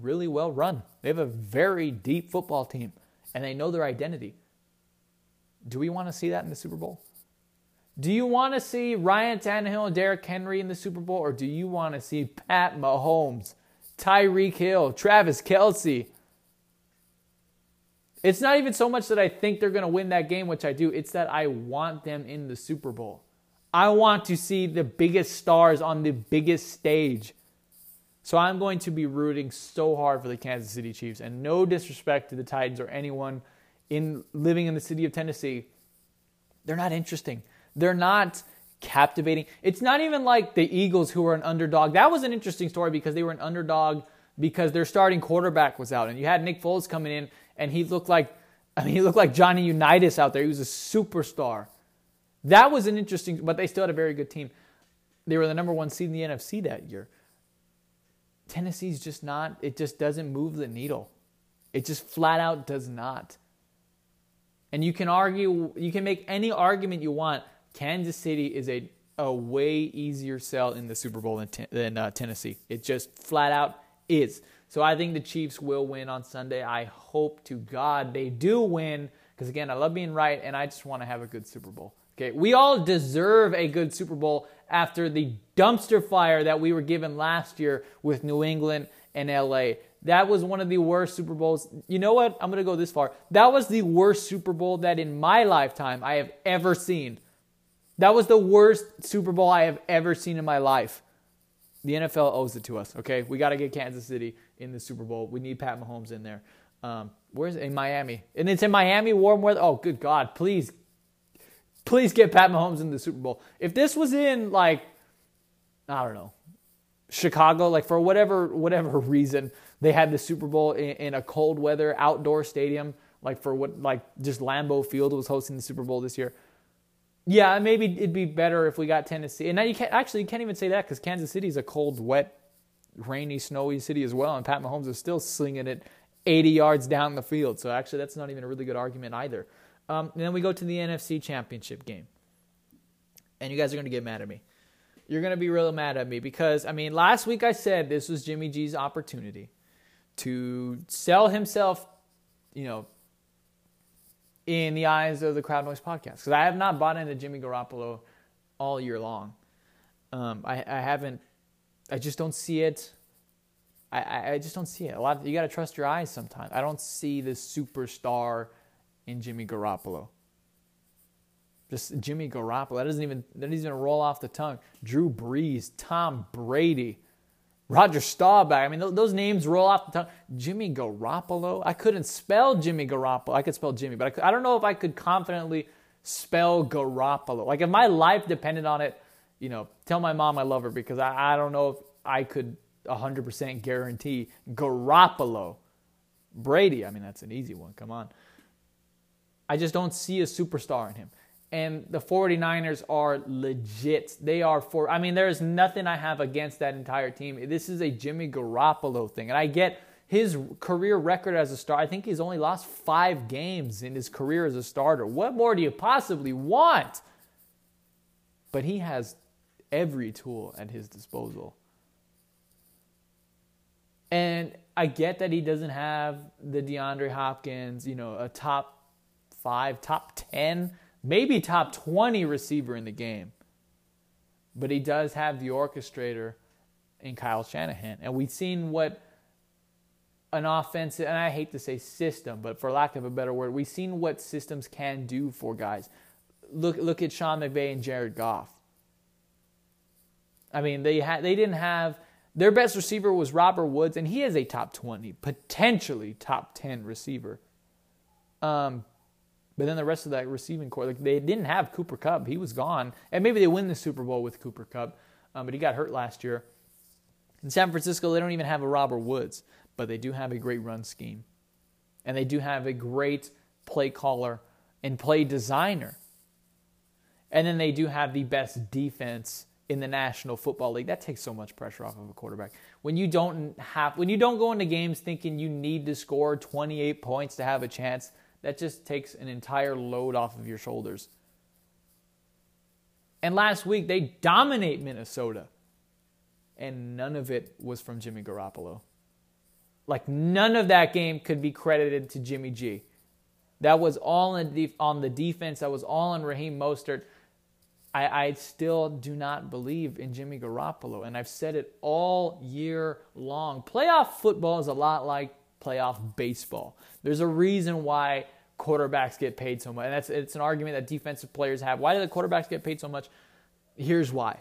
really well run. They have a very deep football team, and they know their identity. Do we want to see that in the Super Bowl? Do you want to see Ryan Tannehill and Derrick Henry in the Super Bowl, or do you want to see Pat Mahomes, Tyreek Hill, Travis Kelce? It's not even so much that I think they're going to win that game, which I do. It's that I want them in the Super Bowl. I want to see the biggest stars on the biggest stage. So I'm going to be rooting so hard for the Kansas City Chiefs. And no disrespect to the Titans or anyone in living in the city of Tennessee. They're not interesting. They're not captivating. It's not even like the Eagles who were an underdog. That was an interesting story because they were an underdog because their starting quarterback was out. And you had Nick Foles coming in and he looked like I mean he looked like Johnny Unitas out there. He was a superstar. That was an interesting but they still had a very good team. They were the number one seed in the NFC that year. Tennessee's just not, it just doesn't move the needle. It just flat out does not. And you can argue, you can make any argument you want. Kansas City is a, a way easier sell in the Super Bowl than, than uh, Tennessee. It just flat out is. So I think the Chiefs will win on Sunday. I hope to God they do win because, again, I love being right and I just want to have a good Super Bowl. Okay, we all deserve a good Super Bowl after the dumpster fire that we were given last year with New England and LA. That was one of the worst Super Bowls. You know what? I'm going to go this far. That was the worst Super Bowl that in my lifetime I have ever seen. That was the worst Super Bowl I have ever seen in my life. The NFL owes it to us, okay? We got to get Kansas City in the Super Bowl. We need Pat Mahomes in there. Um, where's? In Miami. And it's in Miami, warm weather. Oh, good God. Please Please get Pat Mahomes in the Super Bowl. If this was in like, I don't know, Chicago, like for whatever whatever [LAUGHS] reason, they had the Super Bowl in, in a cold weather outdoor stadium, like for what like just Lambeau Field was hosting the Super Bowl this year. Yeah, maybe it'd be better if we got Tennessee. And now you can't actually you can't even say that because Kansas City is a cold, wet, rainy, snowy city as well, and Pat Mahomes is still slinging it 80 yards down the field. So actually, that's not even a really good argument either. Um, and then we go to the NFC Championship game. And you guys are going to get mad at me. You're going to be real mad at me because, I mean, last week I said this was Jimmy G's opportunity to sell himself, you know, in the eyes of the Crowd Noise podcast. Because I have not bought into Jimmy Garoppolo all year long. Um, I, I haven't, I just don't see it. I, I just don't see it. A lot. Of, you got to trust your eyes sometimes. I don't see the superstar in Jimmy Garoppolo. Just Jimmy Garoppolo. That doesn't even that doesn't even roll off the tongue. Drew Brees, Tom Brady, Roger Staubach. I mean, those names roll off the tongue. Jimmy Garoppolo. I couldn't spell Jimmy Garoppolo. I could spell Jimmy, but I, could, I don't know if I could confidently spell Garoppolo. Like if my life depended on it, you know, tell my mom I love her because I, I don't know if I could 100% guarantee Garoppolo. Brady, I mean, that's an easy one. Come on. I just don't see a superstar in him. And the 49ers are legit. They are for, I mean, there's nothing I have against that entire team. This is a Jimmy Garoppolo thing. And I get his career record as a star. I think he's only lost five games in his career as a starter. What more do you possibly want? But he has every tool at his disposal. And I get that he doesn't have the DeAndre Hopkins, you know, a top five, top 10, maybe top 20 receiver in the game. But he does have the orchestrator in Kyle Shanahan. And we've seen what an offensive, and I hate to say system, but for lack of a better word, we've seen what systems can do for guys. Look, look at Sean McVay and Jared Goff. I mean, they had they didn't have their best receiver was Robert Woods, and he is a top twenty, potentially top ten receiver. Um, but then the rest of that receiving core, like they didn't have Cooper Kupp. He was gone. And maybe they win the Super Bowl with Cooper Kupp, um, but he got hurt last year. In San Francisco, they don't even have a Robert Woods, but they do have a great run scheme. And they do have a great play caller and play designer. And then they do have the best defense in the National Football League. That takes so much pressure off of a quarterback. When you don't have when you don't go into games thinking you need to score 28 points to have a chance, that just takes an entire load off of your shoulders. And last week, they dominate Minnesota. And none of it was from Jimmy Garoppolo. Like, none of that game could be credited to Jimmy G. That was all on the defense. That was all on Raheem Mostert. I, I still do not believe in Jimmy Garoppolo, and I've said it all year long. Playoff football is a lot like playoff baseball. There's a reason why quarterbacks get paid so much, and that's it's an argument that defensive players have. Why do the quarterbacks get paid so much? Here's why.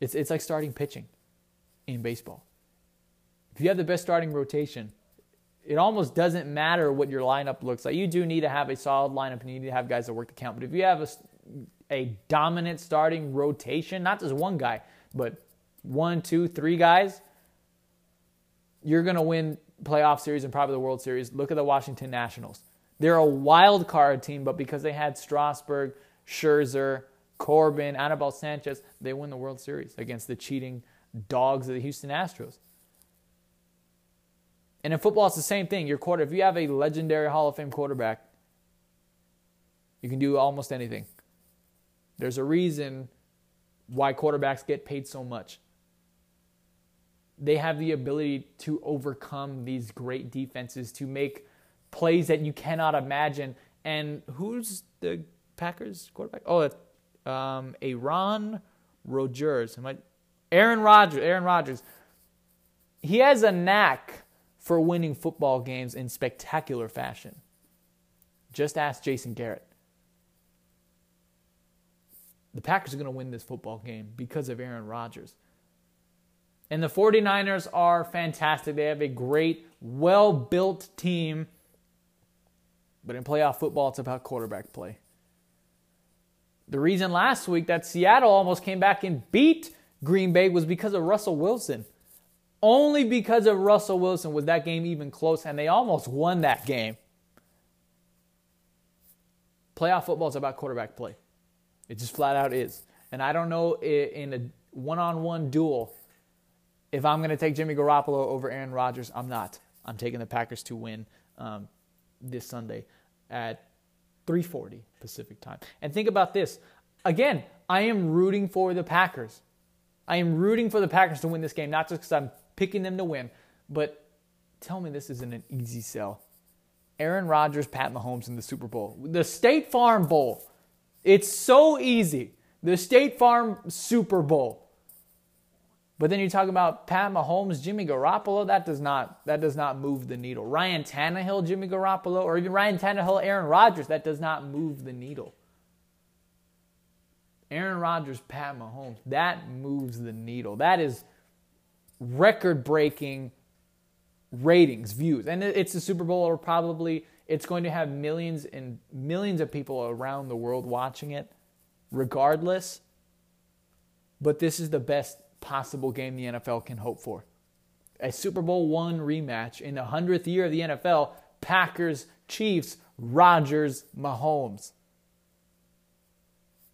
It's it's like starting pitching in baseball. If you have the best starting rotation, it almost doesn't matter what your lineup looks like. You do need to have a solid lineup and you need to have guys that work the count. But if you have a a dominant starting rotation, not just one guy, but one, two, three guys, you're going to win playoff series and probably the World Series. Look at the Washington Nationals. They're a wild card team, but because they had Strasburg, Scherzer, Corbin, Anibal Sanchez, they win the World Series against the cheating dogs of the Houston Astros. And in football, it's the same thing. Your quarter, if you have a legendary Hall of Fame quarterback, you can do almost anything. There's a reason why quarterbacks get paid so much. They have the ability to overcome these great defenses, to make plays that you cannot imagine. And who's the Packers quarterback? Oh, um, Aaron Rodgers. Am I? Aaron Rodgers. Aaron Rodgers. He has a knack for winning football games in spectacular fashion. Just ask Jason Garrett the Packers are going to win this football game because of Aaron Rodgers. And the 49ers are fantastic. They have a great, well built team. But in playoff football, it's about quarterback play. The reason last week that Seattle almost came back and beat Green Bay was because of Russell Wilson. Only because of Russell Wilson was that game even close, and they almost won that game. Playoff football is about quarterback play. It just flat out is. And I don't know in a one on one duel if I'm going to take Jimmy Garoppolo over Aaron Rodgers. I'm not. I'm taking the Packers to win um, this Sunday at 3:40 Pacific time. And think about this. Again, I am rooting for the Packers. I am rooting for the Packers to win this game, not just because I'm picking them to win, but tell me this isn't an easy sell. Aaron Rodgers, Pat Mahomes in the Super Bowl, the State Farm Bowl. It's so easy. The State Farm Super Bowl. But then you talk about Pat Mahomes, Jimmy Garoppolo. That does not that does not move the needle. Ryan Tannehill, Jimmy Garoppolo, or even Ryan Tannehill, Aaron Rodgers. That does not move the needle. Aaron Rodgers, Pat Mahomes. That moves the needle. That is record-breaking ratings, views, and it's the Super Bowl, or probably it's going to have millions and millions of people around the world watching it, regardless. But this is the best possible game the NFL can hope for. A Super Bowl one rematch in the 100th year of the NFL Packers, Chiefs, Rodgers, Mahomes.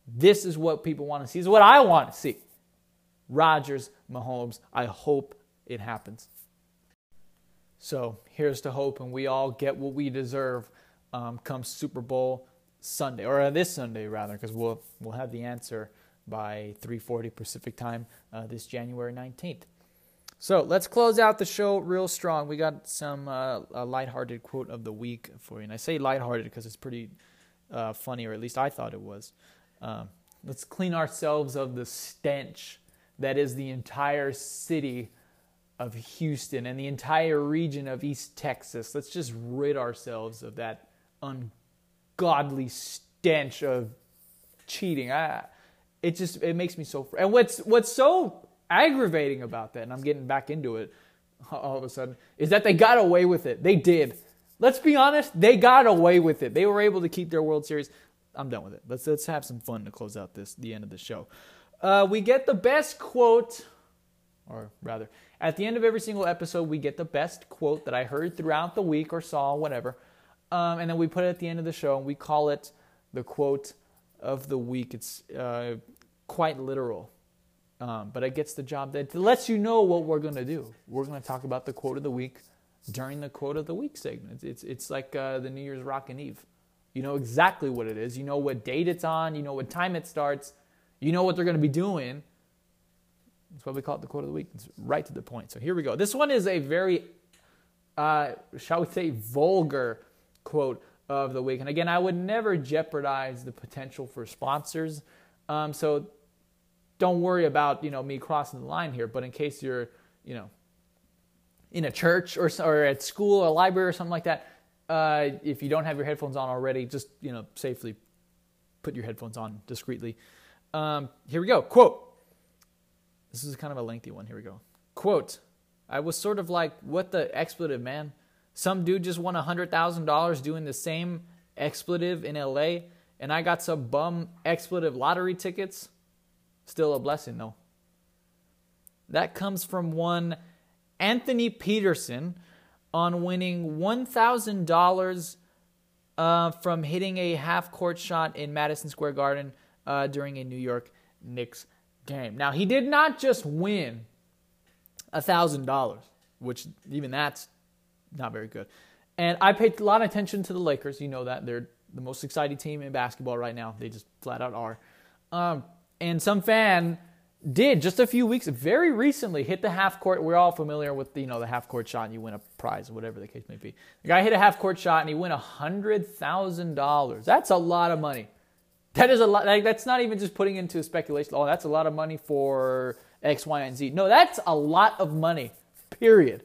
This is what people want to see. This is what I want to see. Rodgers, Mahomes. I hope it happens. So here's to hope, and we all get what we deserve um, come Super Bowl Sunday, or this Sunday rather, because we'll we'll have the answer by 3:40 Pacific time uh, this January 19th. So let's close out the show real strong. We got some uh, a lighthearted quote of the week for you, and I say lighthearted because it's pretty uh, funny, or at least I thought it was. Um, let's clean ourselves of the stench that is the entire city of Houston and the entire region of East Texas. Let's just rid ourselves of that ungodly stench of cheating. I, it just it makes me so. Fr- and what's what's so aggravating about that, and I'm getting back into it [LAUGHS] all of a sudden, is that they got away with it. They did. Let's be honest, they got away with it. They were able to keep their World Series. I'm done with it. Let's let's have some fun to close out this the end of the show. Uh, we get the best quote, or rather, at the end of every single episode, we get the best quote that I heard throughout the week or saw, whatever. Um, and then we put it at the end of the show and we call it the quote of the week. It's uh, quite literal, um, but it gets the job that lets you know what we're going to do. We're going to talk about the quote of the week during the quote of the week segment. It's, it's, it's like uh, the New Year's Rockin' Eve. You know exactly what it is. You know what date it's on. You know what time it starts. You know what they're going to be doing. That's why we call it the quote of the week. It's right to the point. So here we go. This one is a very, uh, shall we say, vulgar quote of the week. And again, I would never jeopardize the potential for sponsors. Um, so don't worry about you know me crossing the line here. But in case you're you know in a church or or at school, or a library, or something like that, uh, if you don't have your headphones on already, just you know safely put your headphones on discreetly. Um, here we go. Quote. This is kind of a lengthy one. Here we go. Quote. I was sort of like, what the expletive, man? Some dude just won $100,000 doing the same expletive in LA, and I got some bum expletive lottery tickets. Still a blessing, though. That comes from one Anthony Peterson on winning $1,000 uh, from hitting a half court shot in Madison Square Garden uh, during a New York Knicks game. Now, he did not just win $1,000, which even that's not very good. And I paid a lot of attention to the Lakers. You know that. They're the most exciting team in basketball right now. They just flat out are. Um, and some fan did just a few weeks, very recently, hit the half court. We're all familiar with the, you know the half court shot, and you win a prize, whatever the case may be. The guy hit a half court shot, and he won hundred thousand dollars. That's a lot of money. That is a lot. Like, that's not even just putting into speculation. Oh, that's a lot of money for X, Y, and Z. No, that's a lot of money. Period.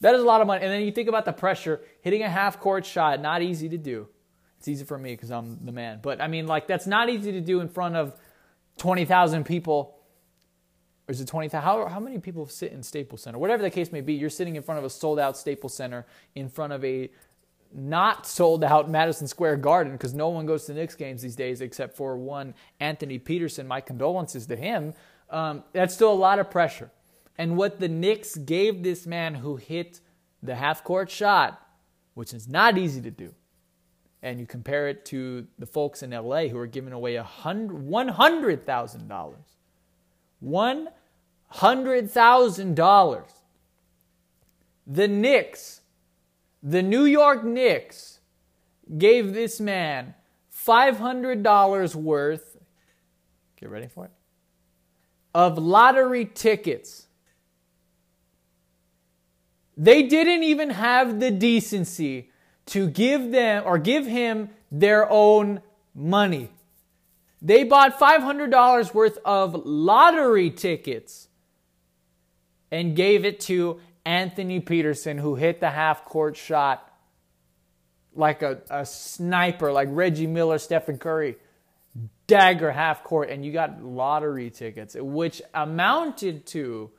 That is a lot of money. And then you think about the pressure, hitting a half court shot, not easy to do. It's easy for me because I'm the man. But I mean, like, that's not easy to do in front of 20,000 people. Or is it 20,000? How, how many people sit in Staples Center? Whatever the case may be, you're sitting in front of a sold out Staples Center, in front of a not sold out Madison Square Garden because no one goes to Knicks games these days except for one Anthony Peterson. My condolences to him. Um, that's still a lot of pressure. And what the Knicks gave this man who hit the half court shot, which is not easy to do, and you compare it to the folks in LA who are giving away $100,000. $100,000. The Knicks, the New York Knicks, gave this man $500 worth, get ready for it, of lottery tickets they didn't even have the decency to give them or give him their own money. They bought $500 worth of lottery tickets and gave it to Anthony Peterson, who hit the half court shot like a, a sniper, like Reggie Miller, Stephen Curry, dagger half court, and you got lottery tickets, which amounted to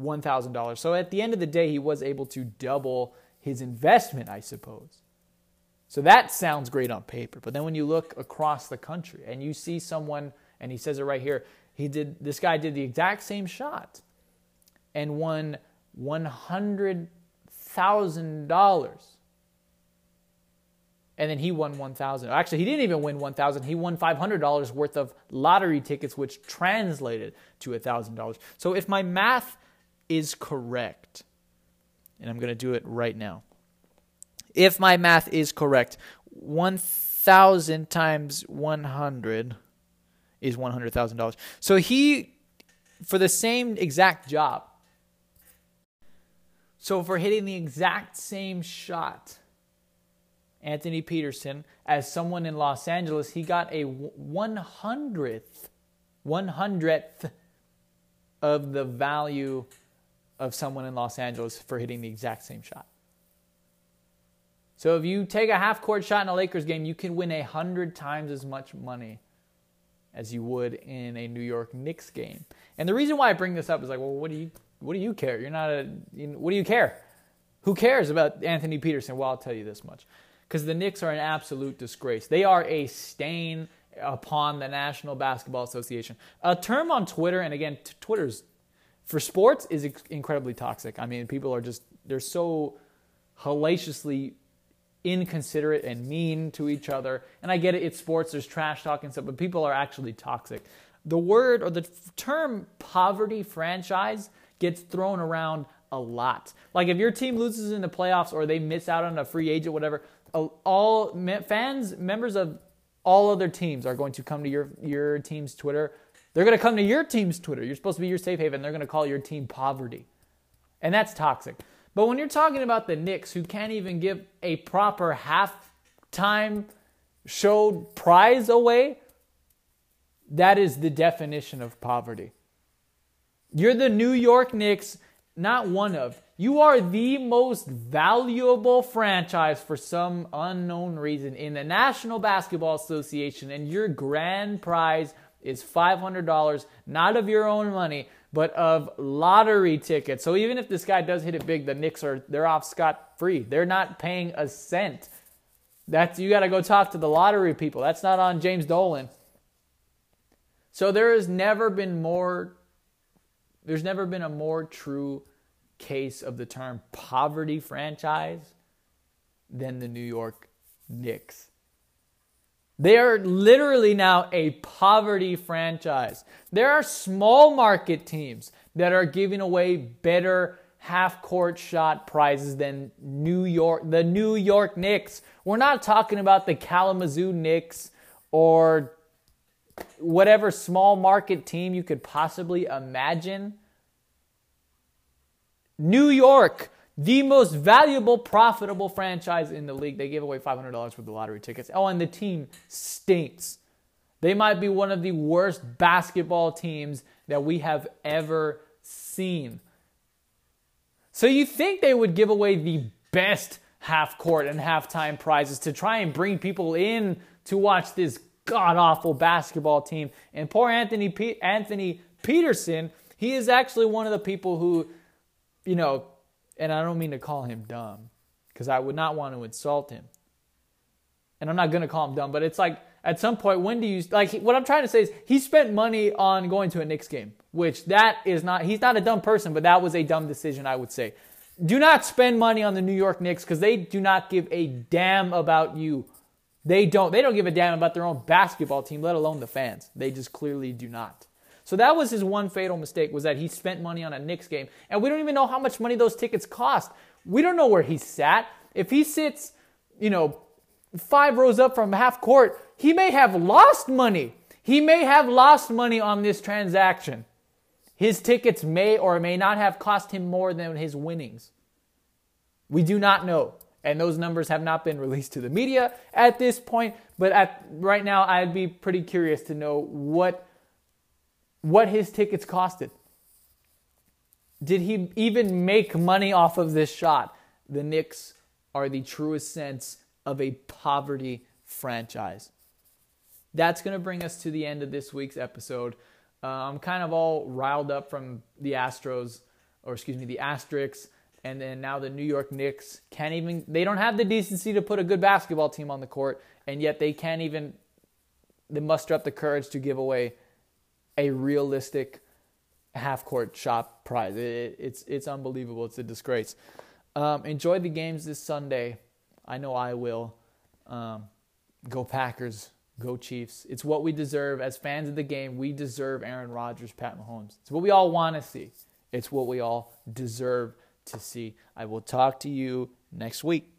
$1,000. So at the end of the day, he was able to double his investment, I suppose. So that sounds great on paper. But then when you look across the country and you see someone, and he says it right here, he did this guy did the exact same shot and won $100,000. And then he won 1000. Actually, he didn't even win 1000. He won $500 worth of lottery tickets which translated to $1000. So if my math is correct, and I'm going to do it right now. If my math is correct, 1,000 times 100 is $100,000. So he, for the same exact job, so for hitting the exact same shot, Anthony Peterson, as someone in Los Angeles, he got a 100th, 100th of the value of someone in Los Angeles for hitting the exact same shot. So if you take a half court shot in a Lakers game, you can win a hundred times as much money as you would in a New York Knicks game. And the reason why I bring this up is like, well, what do you what do you care? You're not a you know, what do you care? Who cares about Anthony Peterson? Well, I'll tell you this much. Because the Knicks are an absolute disgrace. They are a stain upon the National Basketball Association. A term on Twitter, and again, Twitter's for sports is incredibly toxic. I mean, people are just they're so hellaciously inconsiderate and mean to each other. And I get it, it's sports, there's trash talk and stuff, but people are actually toxic. The word or the term poverty franchise gets thrown around a lot. Like if your team loses in the playoffs or they miss out on a free agent, whatever, all fans, members of all other teams are going to come to your your team's Twitter they're going to come to your team's Twitter. You're supposed to be your safe haven. They're going to call your team poverty. And that's toxic. But when you're talking about the Knicks, who can't even give a proper halftime show prize away, that is the definition of poverty. You're the New York Knicks, not one of. You are the most valuable franchise for some unknown reason in the National Basketball Association, and your grand prize is $500, not of your own money, but of lottery tickets. So even if this guy does hit it big, the Knicks are they're off scot free. They're not paying a cent. That's you got to go talk to the lottery people. That's not on James Dolan. So there has never been more there's never been a more true case of the term poverty franchise than the New York Knicks. They are literally now a poverty franchise. There are small market teams that are giving away better half court shot prizes than New York, the New York Knicks. We're not talking about the Kalamazoo Knicks or whatever small market team you could possibly imagine. New York, the most valuable, profitable franchise in the league. They gave away $500 for the lottery tickets. Oh, and the team stinks. They might be one of the worst basketball teams that we have ever seen. So you think they would give away the best half court and halftime prizes to try and bring people in to watch this god awful basketball team. And poor Anthony Anthony Peterson, he is actually one of the people who, you know, and I don't mean to call him dumb because I would not want to insult him. And I'm not going to call him dumb, but it's like at some point, when do you like what I'm trying to say is he spent money on going to a Knicks game, which that is not, he's not a dumb person, but that was a dumb decision, I would say. Do not spend money on the New York Knicks because they do not give a damn about you they don't they don't give a damn about their own basketball team, let alone the fans. They just clearly do not. So that was his one fatal mistake was that he spent money on a Knicks game, and we don't even know how much money those tickets cost. We don't know where he sat. If he sits, you know, five rows up from half court, he may have lost money. He may have lost money on this transaction. His tickets may or may not have cost him more than his winnings. We do not know and those numbers have not been released to the media at this point. But at right now, I'd be pretty curious to know what what his tickets costed. Did he even make money off of this shot? The Knicks are the truest sense of a poverty franchise. That's going to bring us to the end of this week's episode. Uh, I'm kind of all riled up from the Astros, or excuse me, the Asterix and then now the New York Knicks can't even they don't have the decency to put a good basketball team on the court and yet they can't even they muster up the courage to give away a realistic half court shot prize. It, it's it's unbelievable. It's a disgrace. Um, enjoy the games this Sunday. I know I will. Um, go Packers. Go Chiefs. It's what we deserve as fans of the game. We deserve Aaron Rodgers, Pat Mahomes. It's what we all want to see. It's what we all deserve to see. I will talk to you next week.